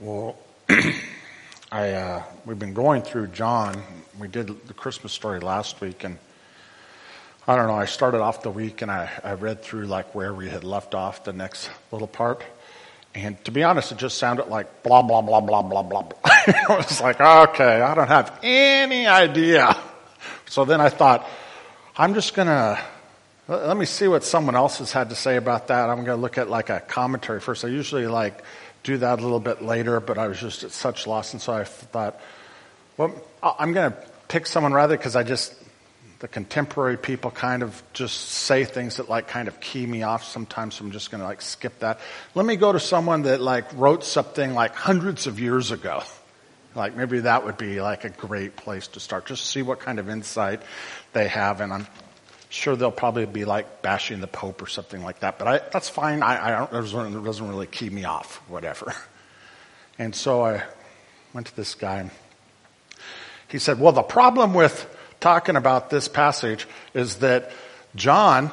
Well, I uh, we've been going through John. We did the Christmas story last week, and I don't know. I started off the week and I, I read through like where we had left off the next little part, and to be honest, it just sounded like blah blah blah blah blah blah. blah. it was like okay, I don't have any idea. So then I thought, I'm just gonna let me see what someone else has had to say about that. I'm going to look at like a commentary first. I usually like do that a little bit later, but I was just at such loss, and so I thought, well, I'm going to pick someone rather because I just the contemporary people kind of just say things that like kind of key me off sometimes. So I'm just going to like skip that. Let me go to someone that like wrote something like hundreds of years ago. Like maybe that would be like a great place to start. Just see what kind of insight they have, and I'm Sure, they'll probably be like bashing the Pope or something like that, but I, that's fine. I, I don't, it doesn't really keep me off, whatever. And so I went to this guy. He said, Well, the problem with talking about this passage is that John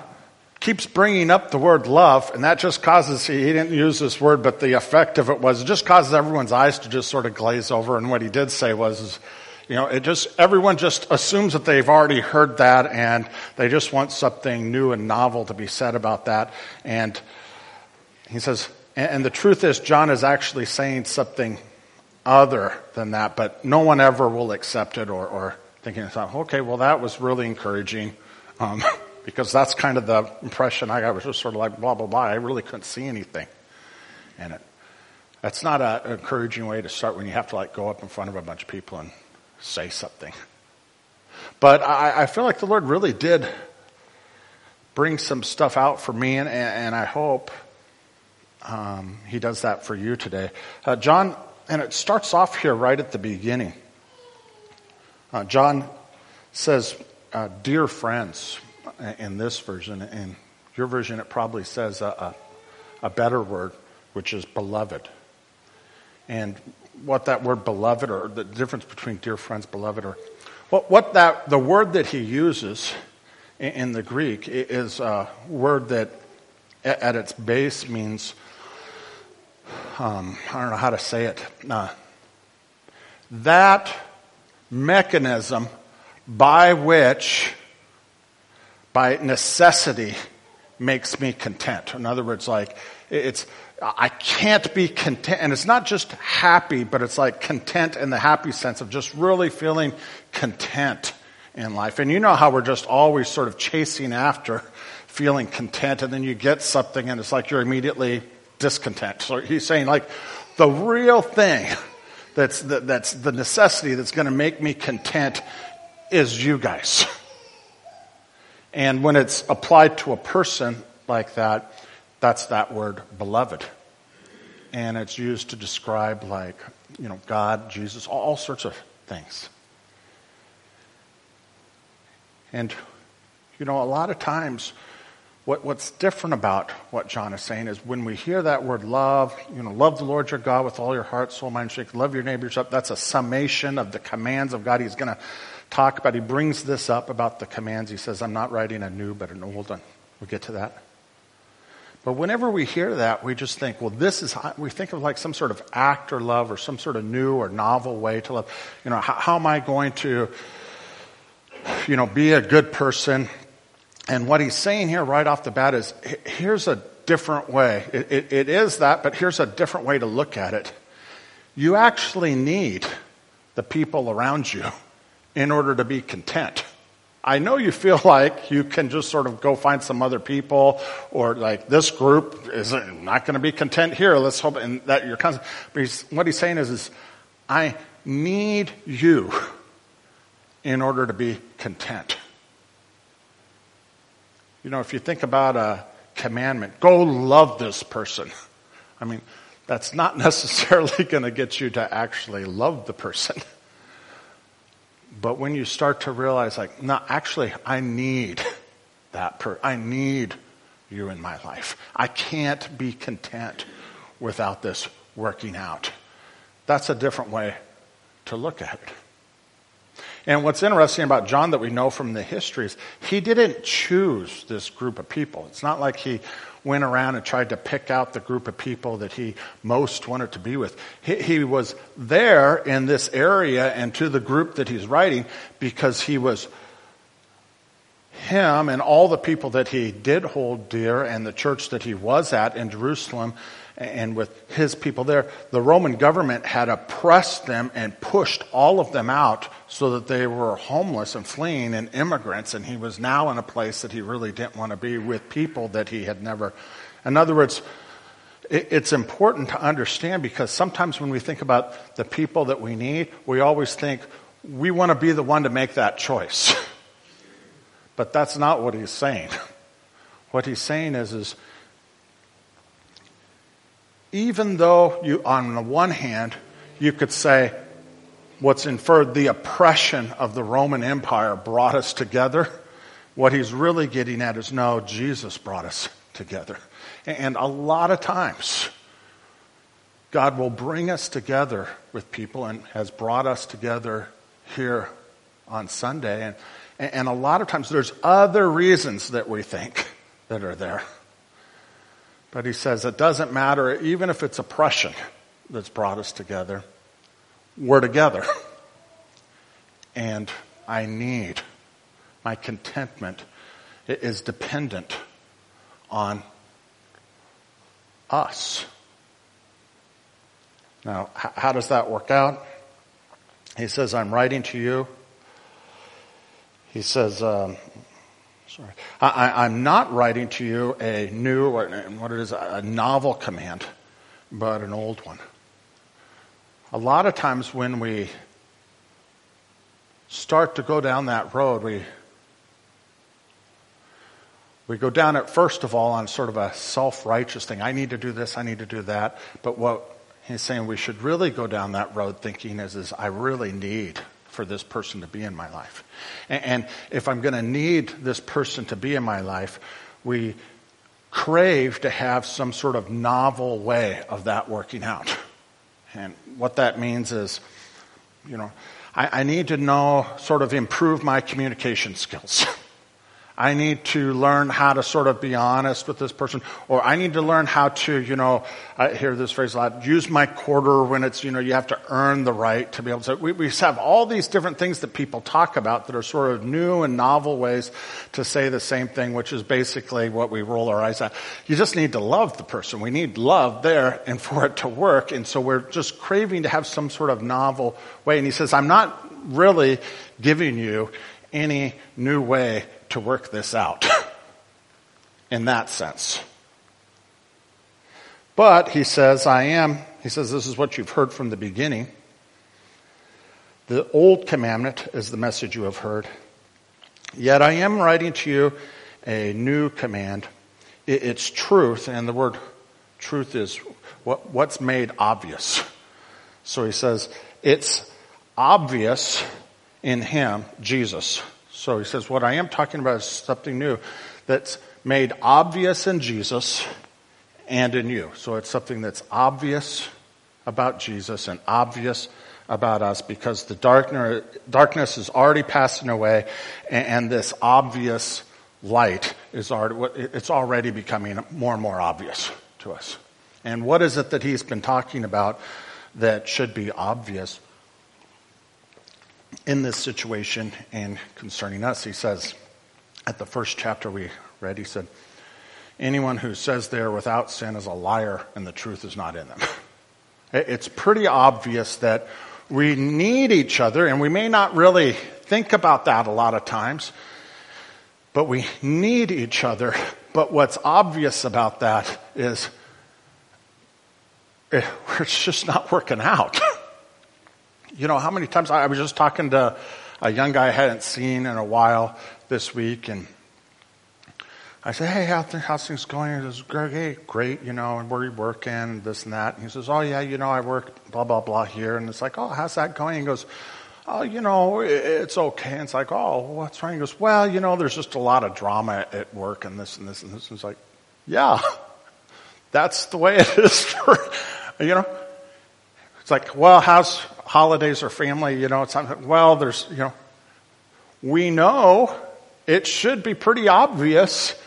keeps bringing up the word love, and that just causes, he didn't use this word, but the effect of it was, it just causes everyone's eyes to just sort of glaze over. And what he did say was, you know, it just, everyone just assumes that they've already heard that and they just want something new and novel to be said about that. And he says, and the truth is, John is actually saying something other than that, but no one ever will accept it or, or thinking, okay, well, that was really encouraging. Um, because that's kind of the impression I got. It was just sort of like blah, blah, blah. I really couldn't see anything in it. That's not an encouraging way to start when you have to like go up in front of a bunch of people and say something. But I, I feel like the Lord really did bring some stuff out for me, and, and I hope um, He does that for you today. Uh, John, and it starts off here right at the beginning. Uh, John says, uh, Dear friends, in this version. In your version, it probably says a, a, a better word, which is beloved. And what that word beloved or the difference between dear friends, beloved, or what, what that, the word that he uses in, in the Greek is a word that at, at its base means, um, I don't know how to say it, uh, that mechanism by which, by necessity, makes me content. In other words, like, it's, I can't be content. And it's not just happy, but it's like content in the happy sense of just really feeling content in life. And you know how we're just always sort of chasing after feeling content, and then you get something, and it's like you're immediately discontent. So he's saying, like, the real thing that's, that's the necessity that's going to make me content is you guys. And when it's applied to a person like that, that's that word, beloved. And it's used to describe, like, you know, God, Jesus, all, sorts of things. And, you know, a lot of times, what, what's different about what John is saying is when we hear that word love, you know, love the Lord your God with all your heart, soul, mind, strength, love your neighbors up. That's a summation of the commands of God. He's going to talk about, he brings this up about the commands. He says, I'm not writing a new, but an old one. We'll get to that. But whenever we hear that, we just think, well, this is, we think of like some sort of act or love or some sort of new or novel way to love. You know, how, how am I going to, you know, be a good person? And what he's saying here right off the bat is here's a different way. It, it, it is that, but here's a different way to look at it. You actually need the people around you in order to be content. I know you feel like you can just sort of go find some other people or like this group is not going to be content here. Let's hope and that you're constant. But he's, what he's saying is, is I need you in order to be content. You know, if you think about a commandment, go love this person. I mean, that's not necessarily going to get you to actually love the person. But when you start to realize, like, no, actually, I need that per, I need you in my life. I can't be content without this working out. That's a different way to look at it. And what's interesting about John that we know from the histories, he didn't choose this group of people. It's not like he went around and tried to pick out the group of people that he most wanted to be with. He, he was there in this area and to the group that he's writing because he was him and all the people that he did hold dear and the church that he was at in Jerusalem and with his people there, the Roman government had oppressed them and pushed all of them out so that they were homeless and fleeing and immigrants. And he was now in a place that he really didn't want to be with people that he had never. In other words, it's important to understand because sometimes when we think about the people that we need, we always think we want to be the one to make that choice. but that's not what he's saying. What he's saying is, is even though you, on the one hand, you could say what's inferred, the oppression of the Roman Empire brought us together, what he's really getting at is no, Jesus brought us together. And a lot of times, God will bring us together with people and has brought us together here on Sunday. And, and a lot of times there's other reasons that we think that are there. But he says it doesn't matter, even if it's oppression that's brought us together, we're together. And I need, my contentment is dependent on us. Now, how does that work out? He says, I'm writing to you. He says, um, Sorry. I, am not writing to you a new, what it is, a novel command, but an old one. A lot of times when we start to go down that road, we, we go down it first of all on sort of a self righteous thing. I need to do this, I need to do that. But what he's saying we should really go down that road thinking is, is I really need for this person to be in my life. And, if I'm going to need this person to be in my life, we crave to have some sort of novel way of that working out. And what that means is, you know, I, I need to know, sort of improve my communication skills. I need to learn how to sort of be honest with this person, or I need to learn how to, you know, I hear this phrase a lot, use my quarter when it's, you know, you have to earn the right to be able to. We, we have all these different things that people talk about that are sort of new and novel ways to say the same thing, which is basically what we roll our eyes at. You just need to love the person. We need love there and for it to work. And so we're just craving to have some sort of novel way. And he says, I'm not really giving you any new way to work this out in that sense. But he says, I am, he says, this is what you've heard from the beginning. The old commandment is the message you have heard. Yet I am writing to you a new command. It's truth, and the word truth is what, what's made obvious. So he says, it's obvious in him, Jesus. So he says, What I am talking about is something new that's made obvious in Jesus and in you. So it's something that's obvious about Jesus and obvious about us because the darkness is already passing away and this obvious light is already, it's already becoming more and more obvious to us. And what is it that he's been talking about that should be obvious? In this situation and concerning us. He says, at the first chapter we read, he said, Anyone who says they're without sin is a liar and the truth is not in them. It's pretty obvious that we need each other, and we may not really think about that a lot of times, but we need each other. But what's obvious about that is eh, it's just not working out. You know, how many times I, was just talking to a young guy I hadn't seen in a while this week, and I said, "Hey, how th- how's things going?" He says, "Great, great, you know, and where are you working, this and that." And he says, "Oh yeah, you know, I work blah blah blah here," and it's like, "Oh, how's that going?" He goes, "Oh, you know, it's okay." And it's like, "Oh, what's wrong?" He goes, "Well, you know, there's just a lot of drama at work, and this and this and this." And it's like, "Yeah, that's the way it is for, you know." It's like, well, how's holidays or family? You know, it's well, there's, you know, we know it should be pretty obvious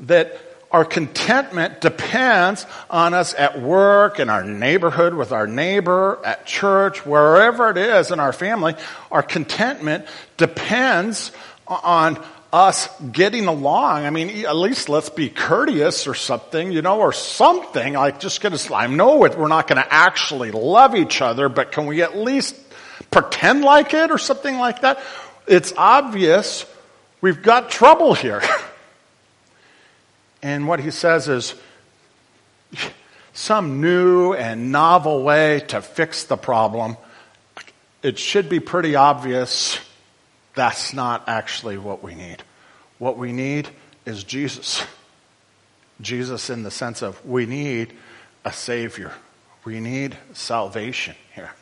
that our contentment depends on us at work, in our neighborhood, with our neighbor, at church, wherever it is in our family. Our contentment depends on us getting along. I mean, at least let's be courteous or something, you know, or something like just get us. I know it, we're not going to actually love each other, but can we at least pretend like it or something like that? It's obvious we've got trouble here. And what he says is some new and novel way to fix the problem. It should be pretty obvious that's not actually what we need. What we need is Jesus. Jesus, in the sense of we need a Savior, we need salvation here.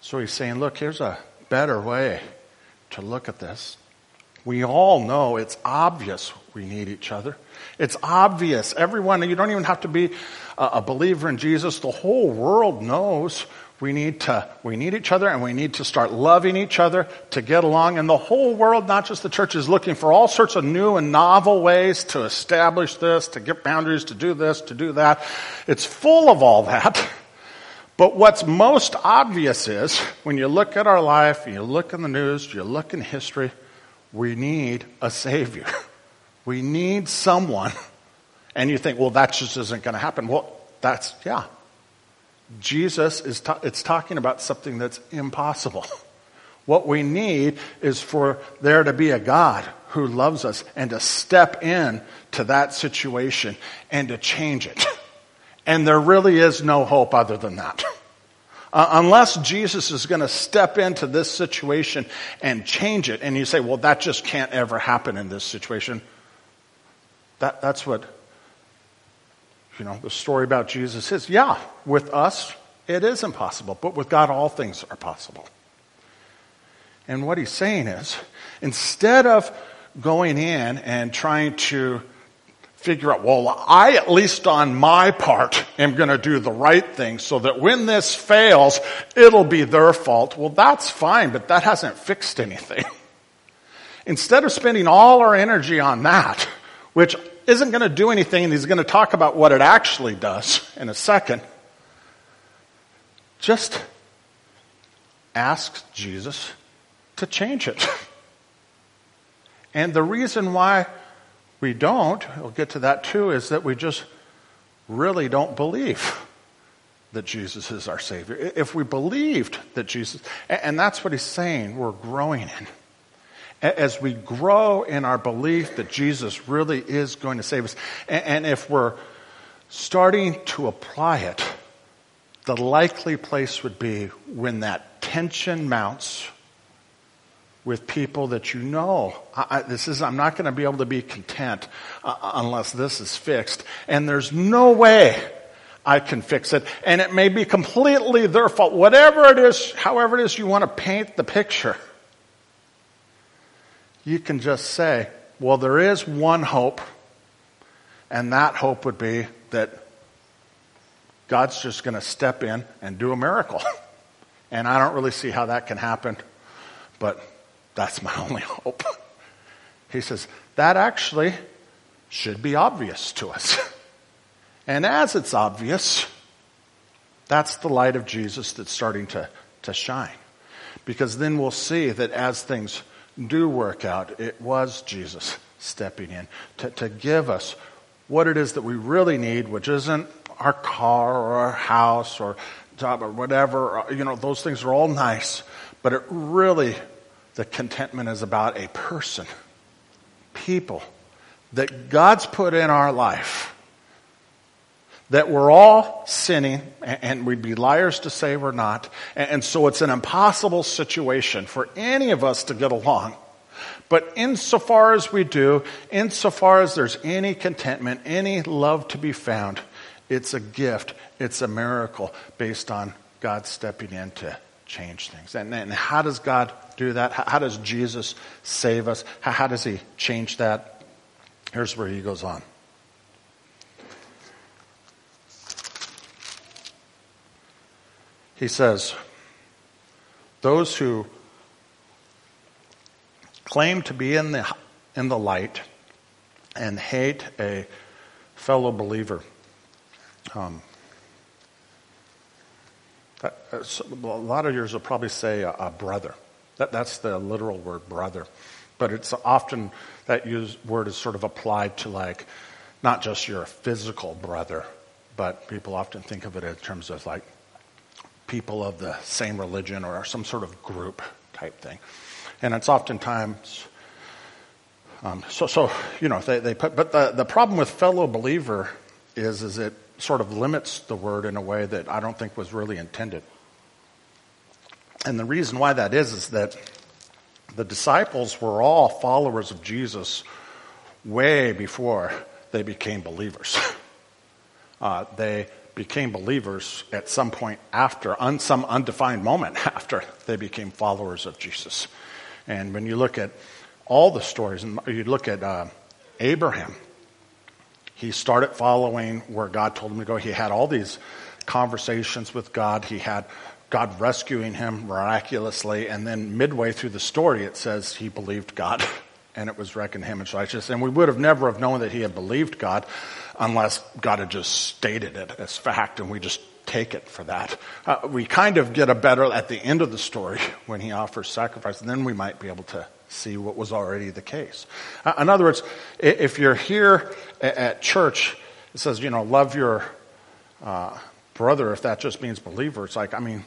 So he's saying, look, here's a better way to look at this. We all know it's obvious we need each other. It's obvious. Everyone, you don't even have to be a believer in Jesus. The whole world knows we need to, we need each other and we need to start loving each other to get along. And the whole world, not just the church, is looking for all sorts of new and novel ways to establish this, to get boundaries, to do this, to do that. It's full of all that. But what's most obvious is when you look at our life, you look in the news, you look in history, we need a Savior. We need someone. And you think, well, that just isn't going to happen. Well, that's, yeah, Jesus is ta- it's talking about something that's impossible. What we need is for there to be a God who loves us and to step in to that situation and to change it. And there really is no hope other than that. Uh, unless Jesus is going to step into this situation and change it, and you say, well, that just can't ever happen in this situation. That, that's what you know, the story about Jesus is yeah, with us, it is impossible, but with God, all things are possible. And what he's saying is, instead of going in and trying to figure out, well, I, at least on my part, am going to do the right thing so that when this fails, it'll be their fault. Well, that's fine, but that hasn't fixed anything. Instead of spending all our energy on that, which isn't going to do anything, and he's going to talk about what it actually does in a second. Just ask Jesus to change it. And the reason why we don't, we'll get to that too, is that we just really don't believe that Jesus is our Savior. If we believed that Jesus, and that's what he's saying, we're growing in as we grow in our belief that Jesus really is going to save us, and if we're starting to apply it, the likely place would be when that tension mounts with people that you know. I, this is, I'm not going to be able to be content uh, unless this is fixed. And there's no way I can fix it. And it may be completely their fault. Whatever it is, however it is you want to paint the picture you can just say, well, there is one hope, and that hope would be that God's just going to step in and do a miracle. And I don't really see how that can happen, but that's my only hope. He says, that actually should be obvious to us. And as it's obvious, that's the light of Jesus that's starting to, to shine. Because then we'll see that as things do work out, it was Jesus stepping in to, to give us what it is that we really need, which isn't our car or our house or job or whatever. Uh, you know, those things are all nice, but it really, the contentment is about a person, people that God's put in our life. That we're all sinning, and we'd be liars to say we're not. And so it's an impossible situation for any of us to get along. But insofar as we do, insofar as there's any contentment, any love to be found, it's a gift, it's a miracle based on God stepping in to change things. And, and how does God do that? How, how does Jesus save us? How, how does He change that? Here's where He goes on. He says, Those who claim to be in the, in the light and hate a fellow believer. Um, that, a lot of yours will probably say a, a brother. That, that's the literal word brother. But it's often that use, word is sort of applied to like not just your physical brother, but people often think of it in terms of like people of the same religion or some sort of group type thing. And it's oftentimes, um, so, so, you know, they, they put, but the, the problem with fellow believer is, is it sort of limits the word in a way that I don't think was really intended. And the reason why that is, is that the disciples were all followers of Jesus way before they became believers. Uh, they became believers at some point after, on some undefined moment after they became followers of Jesus. And when you look at all the stories, and you look at uh, Abraham, he started following where God told him to go. He had all these conversations with God. He had God rescuing him miraculously. And then midway through the story, it says he believed God and it was reckoned him as righteous. And we would have never have known that he had believed God unless God had just stated it as fact and we just take it for that. Uh, we kind of get a better at the end of the story when he offers sacrifice, and then we might be able to see what was already the case. Uh, in other words, if you're here at church, it says, you know, love your uh, brother, if that just means believer, it's like, I mean,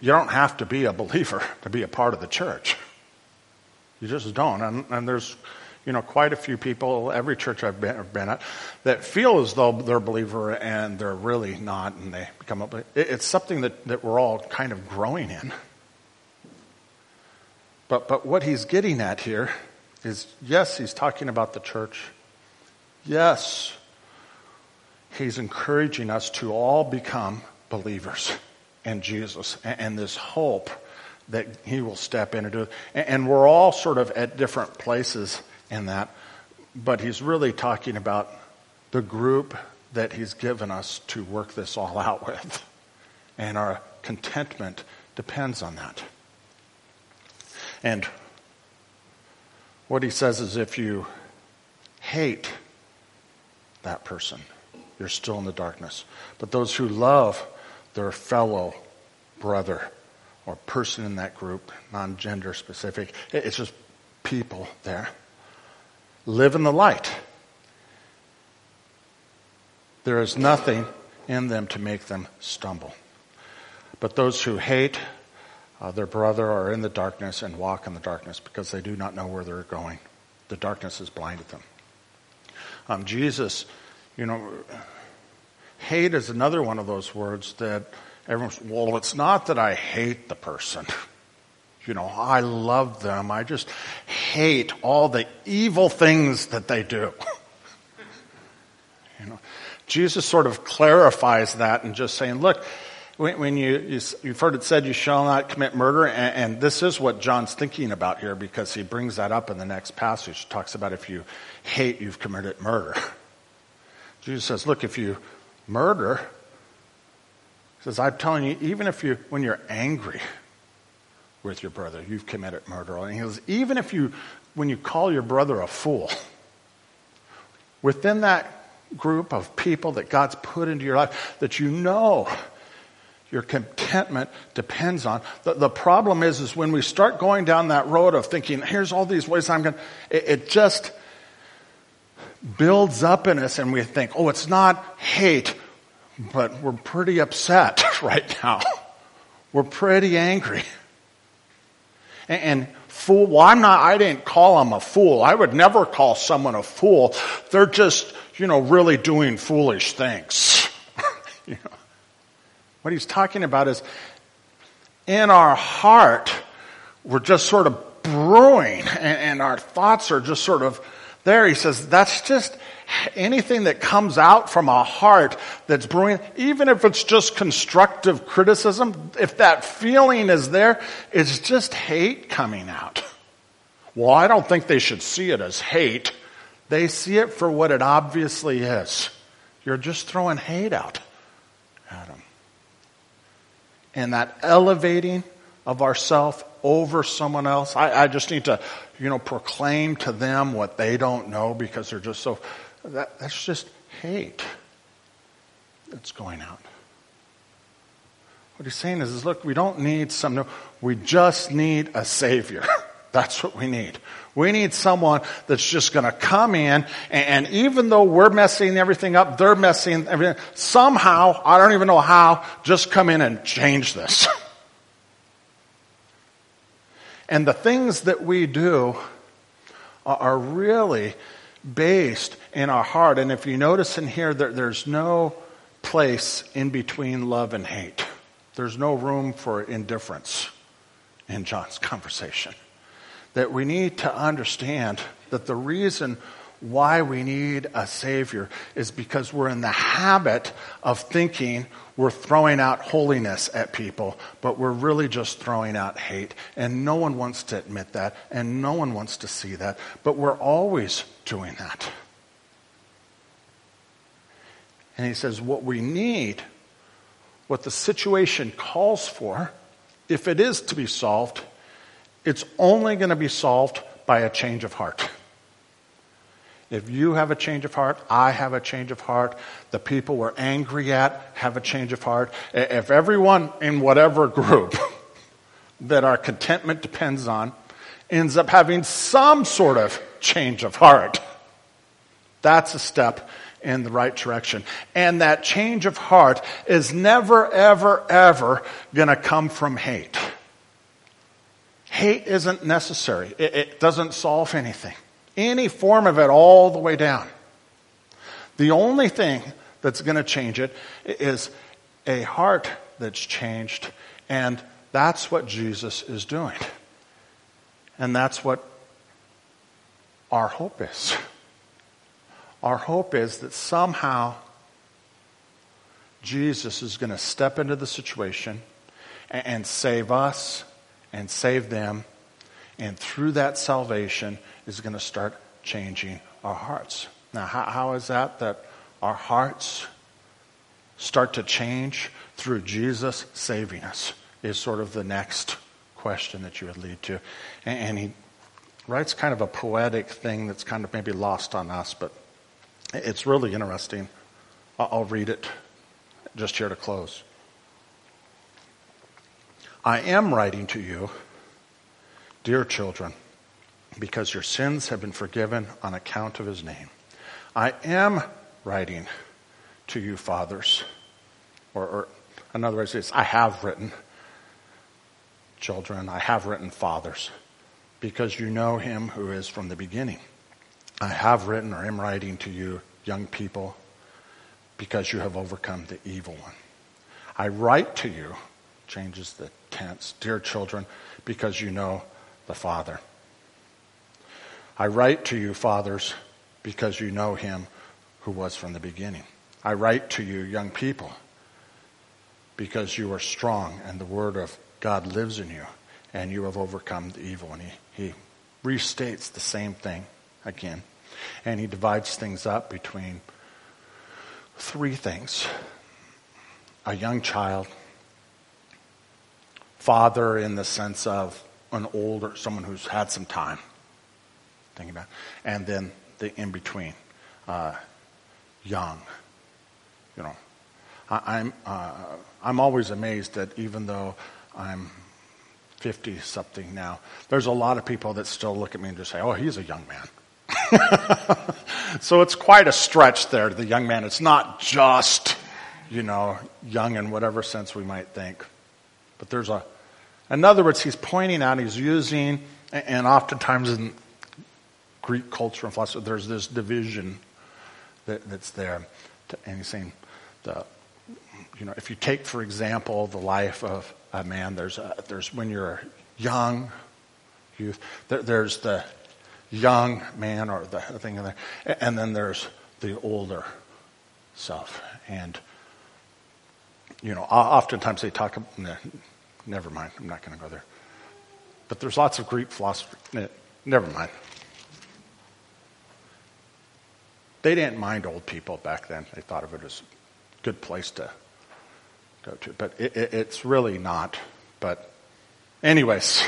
you don't have to be a believer to be a part of the church. You just don't. And, and there's, you know, quite a few people, every church I've been, been, at, that feel as though they're a believer and they're really not, and they become a. It's something that, that we're all kind of growing in. But, but what he's getting at here is yes, he's talking about the church. Yes, he's encouraging us to all become believers in Jesus and, and this hope that he will step in and do it. And, and we're all sort of at different places in that, but he's really talking about the group that he's given us to work this all out with. And our contentment depends on that. And what he says is if you hate that person, you're still in the darkness. But those who love their fellow brother or person in that group, non gender specific, it's just people there, live in the light. There is nothing in them to make them stumble. But those who hate uh, their brother are in the darkness and walk in the darkness because they do not know where they're going. The darkness has blinded them. Um, Jesus, you know, hate is another one of those words that everyone's, well, it's not that I hate the person. You know, I love them. I just hate all the evil things that they do. you know, Jesus sort of clarifies that and just saying, look, when, when you, you, have heard it said, you shall not commit murder, and, and, this is what John's thinking about here because he brings that up in the next passage. He talks about if you hate, you've committed murder. Jesus says, look, if you murder, he says, I'm telling you, even if you, when you're angry with your brother, you've committed murder. And he says, even if you, when you call your brother a fool, within that group of people that God's put into your life, that you know your contentment depends on. The, the problem is, is when we start going down that road of thinking, here's all these ways I'm going to, it just builds up in us and we think, oh, it's not hate, but we're pretty upset right now. We're pretty angry. And, and fool, well, I'm not, I didn't call him a fool. I would never call someone a fool. They're just, you know, really doing foolish things. you know? What he's talking about is in our heart, we're just sort of brewing and, and our thoughts are just sort of there. He says that's just anything that comes out from a heart that's brewing, even if it's just constructive criticism, if that feeling is there, it's just hate coming out. Well, I don't think they should see it as hate. They see it for what it obviously is. You're just throwing hate out at them and that elevating of ourself over someone else. I, I just need to, you know, proclaim to them what they don't know because they're just so, that, that's just hate that's going out. What he's saying is, is look, we don't need some we just need a savior. That's what we need. We need someone that's just going to come in, and, and, even though we're messing everything up, they're messing everything. Somehow, I don't even know how, just come in and change this. and the things that we do are, are really based in our heart. And if you notice in here, there, there's no place in between love and hate. There's no room for indifference in John's conversation. That we need to understand that the reason why we need a Savior is because we're in the habit of thinking we're throwing out holiness at people, but we're really just throwing out hate. And no one wants to admit that, and no one wants to see that, but we're always doing that. And he says, what we need what the situation calls for, if it is to be solved, it's only going to be solved by a change of heart. If you have a change of heart, I have a change of heart, the people we're angry at have a change of heart. If everyone in whatever group that our contentment depends on ends up having some sort of change of heart, that's a step in the right direction. And that change of heart is never, ever, ever going to come from hate. Hate isn't necessary. It, it, doesn't solve anything. Any form of it all the way down. The only thing that's going to change it is a heart that's changed, and that's what Jesus is doing. And that's what our hope is. Our hope is that somehow Jesus is going to step into the situation and, save us and save them. And through that salvation is going to start changing our hearts. Now, how, how is that? That our hearts start to change through Jesus saving us, is sort of the next question that you would lead to. And, and he writes kind of a poetic thing that's kind of maybe lost on us, but it's really interesting. I'll read it just here to close. I am writing to you, dear children, because your sins have been forgiven on account of his name. I am writing to you, fathers. Or, or in other words, I have written children, I have written fathers, because you know him who is from the beginning. I have written or am writing to you, young people, because you have overcome the evil one. I write to you, changes the tense, dear children, because you know the Father. I write to you, fathers, because you know him who was from the beginning. I write to you, young people, because you are strong and the word of God lives in you and you have overcome the evil. And he, he restates the same thing again. And he divides things up between three things a young child, father in the sense of an older, someone who's had some time, thinking about, and then the in between, uh, young. You know, I, am I'm, uh, I'm always amazed that even though I'm 50 something now, there's a lot of people that still look at me and just say, oh, he's a young man. so it's quite a stretch there to the young man. It's not just, you know, young in whatever sense we might think. But there's a, in other words, he's pointing out, he's using, and oftentimes in Greek culture and philosophy, there's this division that, that's there. And he's saying, the, you know, if you take, for example, the life of a man, there's, a, there's when you're young, youth, there, there's the young man or the thing in there. And then there's the older self. And, you know, oftentimes they talk, never mind, I'm not going to go there. But there's lots of Greek philosophy, never mind. They didn't mind old people back then. They thought of it as a good place to go to. But it, it, it's really not. But Anyways,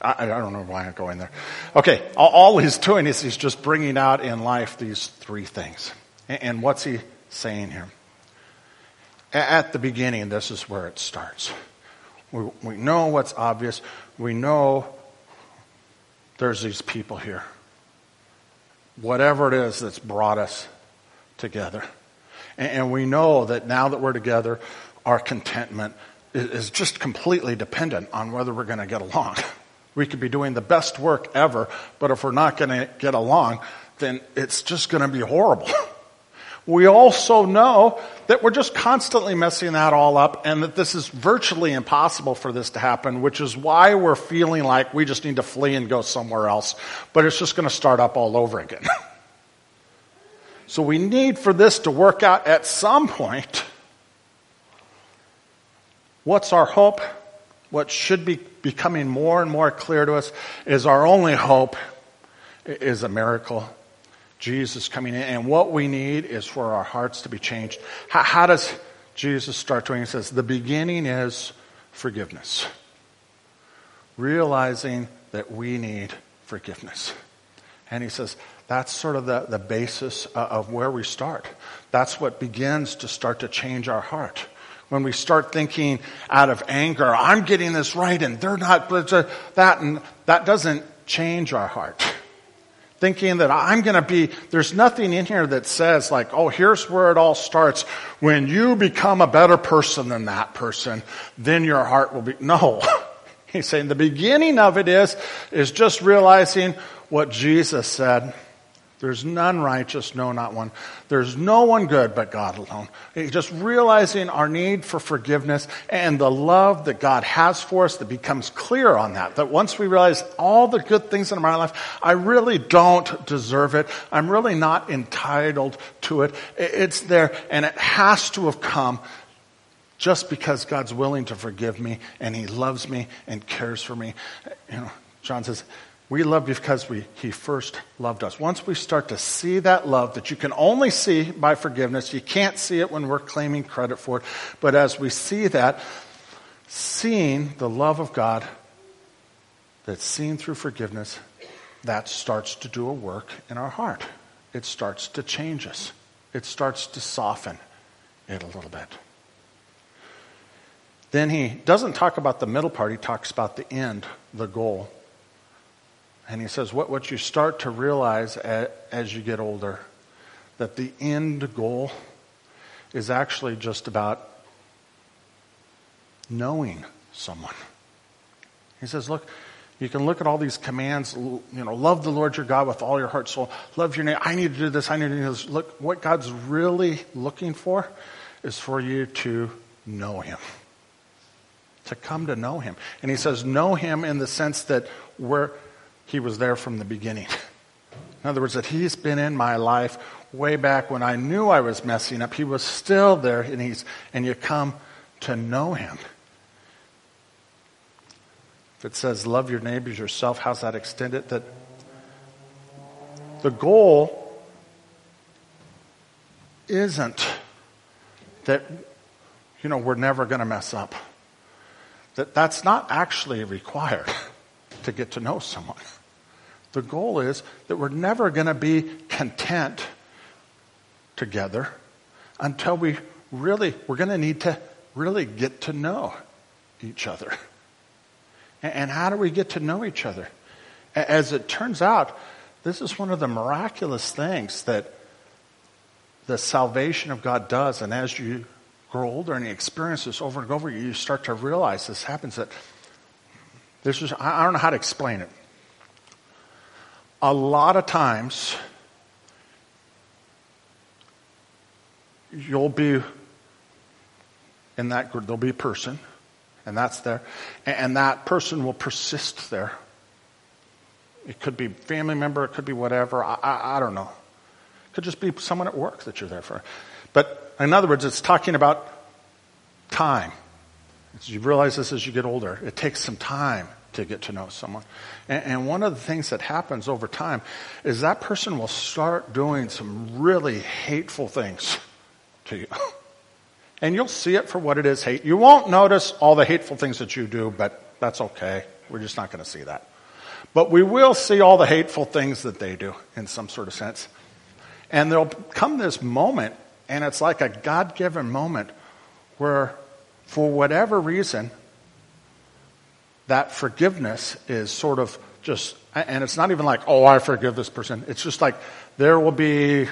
I, I, don't know why I'm going there. Okay, all, all, he's doing is he's just bringing out in life these three things. And, and what's he saying here? At the beginning, this is where it starts. We, we know what's obvious. We know there's these people here. Whatever it is that's brought us together. And, and we know that now that we're together, our contentment is, just completely dependent on whether we're going to get along. We could be doing the best work ever, but if we're not going to get along, then it's just going to be horrible. We also know that we're just constantly messing that all up and that this is virtually impossible for this to happen, which is why we're feeling like we just need to flee and go somewhere else. But it's just going to start up all over again. so we need for this to work out at some point. What's our hope? What should be becoming more and more clear to us is our only hope is a miracle Jesus coming in. And what we need is for our hearts to be changed. How, how does Jesus start doing? He says, the beginning is forgiveness. Realizing that we need forgiveness. And he says, that's sort of the, the basis of where we start. That's what begins to start to change our heart. When we start thinking out of anger, I'm getting this right and they're not, that, and that doesn't change our heart thinking that I'm going to be, there's nothing in here that says, like, oh, here's where it all starts. When you become a better person than that person, then your heart will be. No. He's saying the beginning of it is, is just realizing what Jesus said there's none righteous, no, not one. There's no one good but God alone. Just realizing our need for forgiveness and the love that God has for us that becomes clear on that. That once we realize all the good things in my life, I really don't deserve it. I'm really not entitled to it. It's there and it has to have come just because God's willing to forgive me and He loves me and cares for me. You know, John says, we love because we, he first loved us. Once we start to see that love that you can only see by forgiveness, you can't see it when we're claiming credit for it. But as we see that, seeing the love of God that's seen through forgiveness, that starts to do a work in our heart. It starts to change us. It starts to soften it a little bit. Then he doesn't talk about the middle part, he talks about the end, the goal. And he says, what, what you start to realize as, as you get older, that the end goal is actually just about knowing someone. He says, look, you can look at all these commands, you know, love the Lord your God with all your heart, soul, love your neighbor. I need to do this, I need to do this. Look, what God's really looking for is for you to know him. To come to know him. And he says, know him in the sense that we're he was there from the beginning. In other words, that He's been in my life way back when I knew I was messing up. He was still there, and, he's, and you come to know Him. If it says, love your neighbors yourself, how's that extended? That the goal isn't that, you know, we're never going to mess up. That that's not actually required to get to know someone. The goal is that we're never going to be content together until we really, we're going to need to really get to know each other. And how do we get to know each other? As it turns out, this is one of the miraculous things that the salvation of God does. And as you grow older and you experience this over and over, you start to realize this happens that this is, I don't know how to explain it a lot of times you'll be in that group, there'll be a person, and that's there, and that person will persist there. It could be family member, it could be whatever. I, I, I don't know. It could just be someone at work that you're there for. But in other words, it's talking about time. As you realize this as you get older, it takes some time to get to know someone. And, and, one of the things that happens over time is that person will start doing some really hateful things to you. And you'll see it for what it is hate. You won't notice all the hateful things that you do, but That's okay. We're just not going to see that. But we will see all the hateful things that they do in some sort of sense. And there'll come this moment, and it's like a God given moment where, for whatever reason, that forgiveness is sort of just, and it's not even like, oh, I forgive this person. It's just like there will be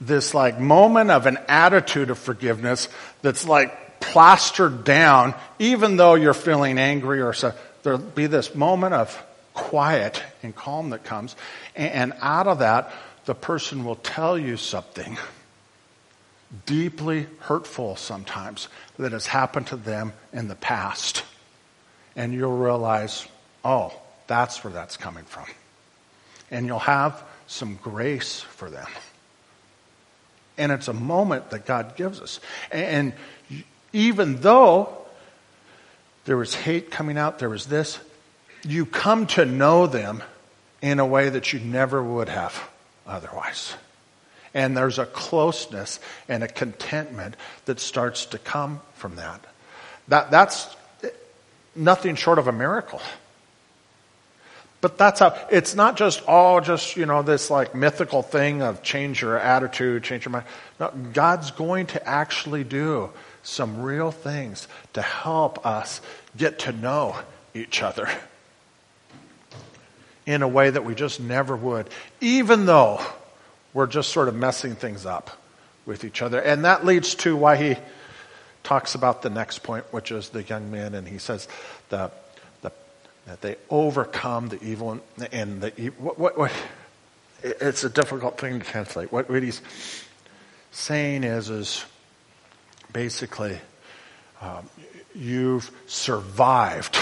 this like moment of an attitude of forgiveness that's like plastered down, even though you're feeling angry or so. There'll be this moment of quiet and calm that comes. And out of that, the person will tell you something deeply hurtful sometimes that has happened to them in the past. And you'll realize, oh, that's where that's coming from. And you'll have some grace for them. And it's a moment that God gives us. And even though there was hate coming out, there was this, you come to know them in a way that you never would have otherwise. And there's a closeness and a contentment that starts to come from that. that that's nothing short of a miracle. But that's how, it's not just all just, you know, this like mythical thing of change your attitude, change your mind. No, God's going to actually do some real things to help us get to know each other in a way that we just never would, even though we're just sort of messing things up with each other. And that leads to why he talks about the next point, which is the young man, and he says the that they overcome the evil and the what, what, what, it's a difficult thing to translate. What, what he's saying is, is basically, um, you've survived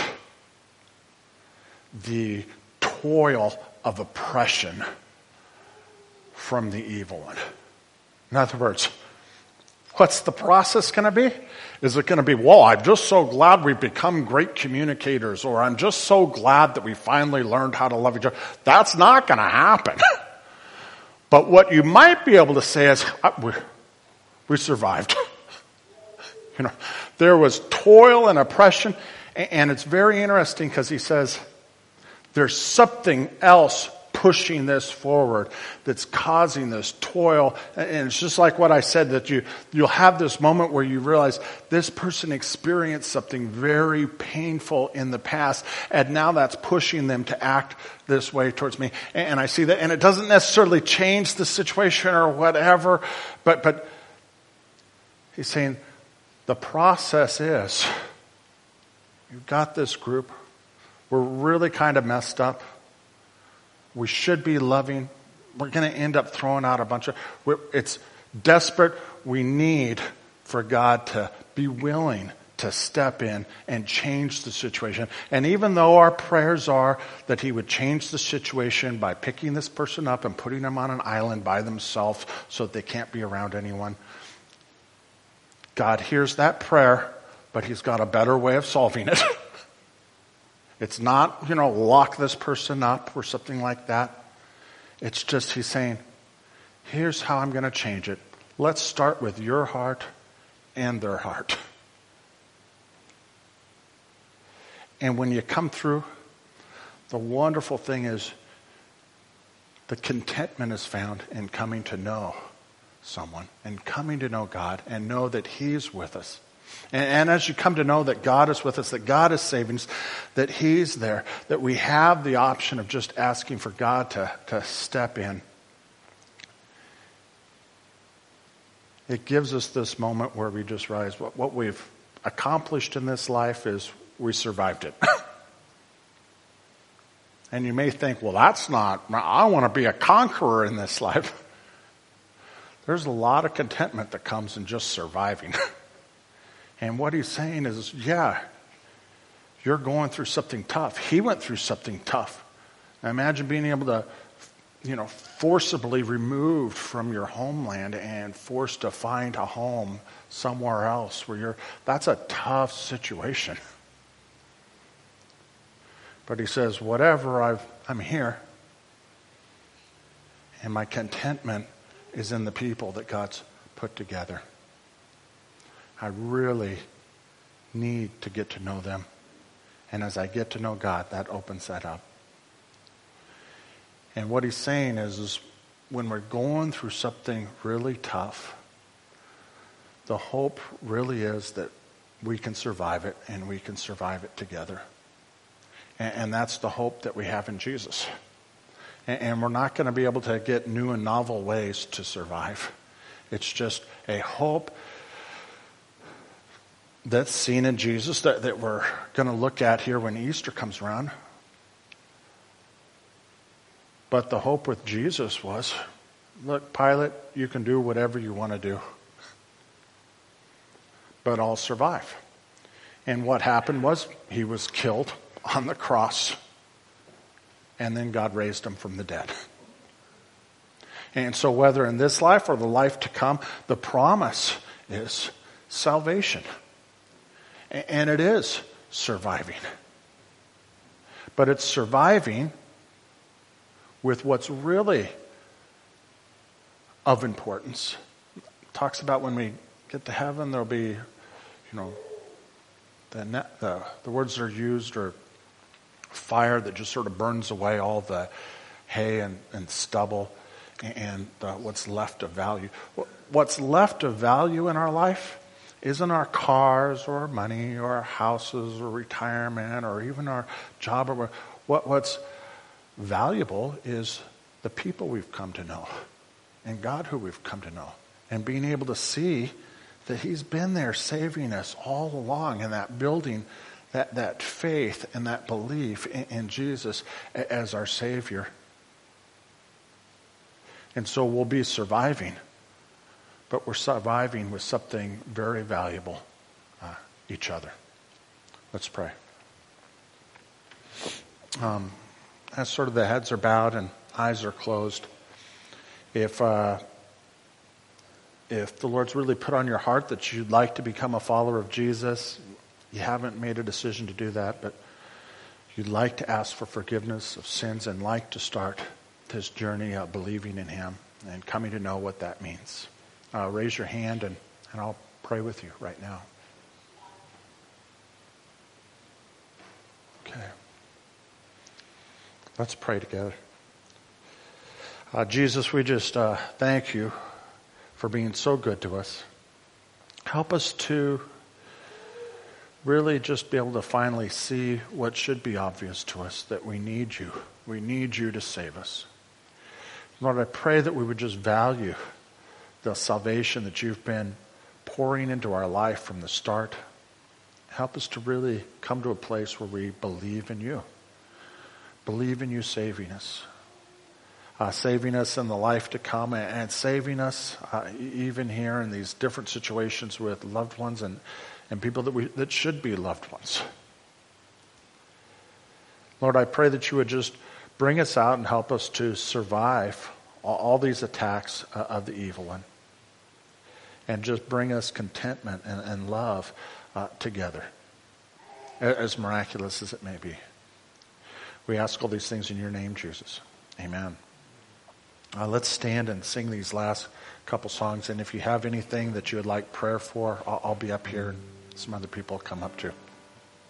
the toil of oppression from the evil one. In other words, what's the process going to be? Is it going to be, well, I'm just so glad we've become great communicators, or I'm just so glad that we finally learned how to love each other? That's not going to happen. but what you might be able to say is, uh, we, we survived. you know, there was toil and oppression, and it's very interesting because he says, there's something else pushing this forward that's causing this toil. And it's just like what I said that you, you'll have this moment where you realize this person experienced something very painful in the past and now that's pushing them to act this way towards me. And I see that, and it doesn't necessarily change the situation or whatever, but, but he's saying the process is you've got this group. We're really kind of messed up we should be loving. We're going to end up throwing out a bunch of, it's desperate. We need for God to be willing to step in and change the situation. And even though our prayers are that He would change the situation by picking this person up and putting them on an island by themselves so that they can't be around anyone, God hears that prayer, but He's got a better way of solving it. It's not, you know, lock this person up or something like that. It's just he's saying, here's how I'm going to change it. Let's start with your heart and their heart. And when you come through, the wonderful thing is the contentment is found in coming to know someone and coming to know God and know that He's with us. And, and, as you come to know that God is with us, that God is saving us, that He's there, that we have the option of just asking for God to, to step in, it gives us this moment where we just realize what, what we've accomplished in this life is we survived it. and you may think, well, that's not, I want to be a conqueror in this life. There's a lot of contentment that comes in just surviving. And what he's saying is, yeah, you're going through something tough. He went through something tough. Now imagine being able to, you know, forcibly removed from your homeland and forced to find a home somewhere else where you're, that's a tough situation. But he says, whatever, I've, I'm here. And my contentment is in the people that God's put together. I really need to get to know them. And as I get to know God, that opens that up. And what he's saying is, is when we're going through something really tough, the hope really is that we can survive it and we can survive it together. And, and that's the hope that we have in Jesus. And, and we're not going to be able to get new and novel ways to survive. It's just a hope that's seen in Jesus that, that we're going to look at here when Easter comes around. But the hope with Jesus was look, Pilate, you can do whatever you want to do, but I'll survive. And what happened was he was killed on the cross, and then God raised him from the dead. And so, whether in this life or the life to come, the promise is salvation. And it is surviving. But it's surviving with what's really of importance. Talks about when we get to heaven, there'll be, you know, the, the, the words that are used are fire that just sort of burns away all the hay and, and stubble and uh, what's left of value. What's left of value in our life isn't our cars or our money or our houses or retirement or even our job. Or what, what's valuable is the people we've come to know and God who we've come to know and being able to see that He's been there saving us all along in that building that, that faith and that belief in, in Jesus as our Savior. And so we'll be surviving, but we're surviving with something very valuable uh, each other. Let's pray. Um, as sort of the heads are bowed and eyes are closed, if uh, if the Lord's really put on your heart that you'd like to become a follower of Jesus, you haven't made a decision to do that, but you'd like to ask for forgiveness of sins and like to start this journey of believing in Him and coming to know what that means, uh, raise your hand and, and I'll pray with you right now. Okay. Let's pray together. Uh, Jesus, we just uh, thank you for being so good to us. Help us to really just be able to finally see what should be obvious to us that we need you. We need you to save us. Lord, I pray that we would just value the salvation that you've been pouring into our life from the start. Help us to really come to a place where we believe in you, believe in you saving us. Uh, saving us in the life to come and saving us uh, even here in these different situations with loved ones and and people that, we, that should be loved ones. Lord, I pray that you would just bring us out and help us to survive all, these attacks uh, of the evil one. And just bring us contentment and, and love uh, together, as miraculous as it may be. We ask all these things in your name, Jesus. Amen. Uh, let's stand and sing these last couple songs. And if you have anything that you would like prayer for, I'll, I'll be up here some other people come up to.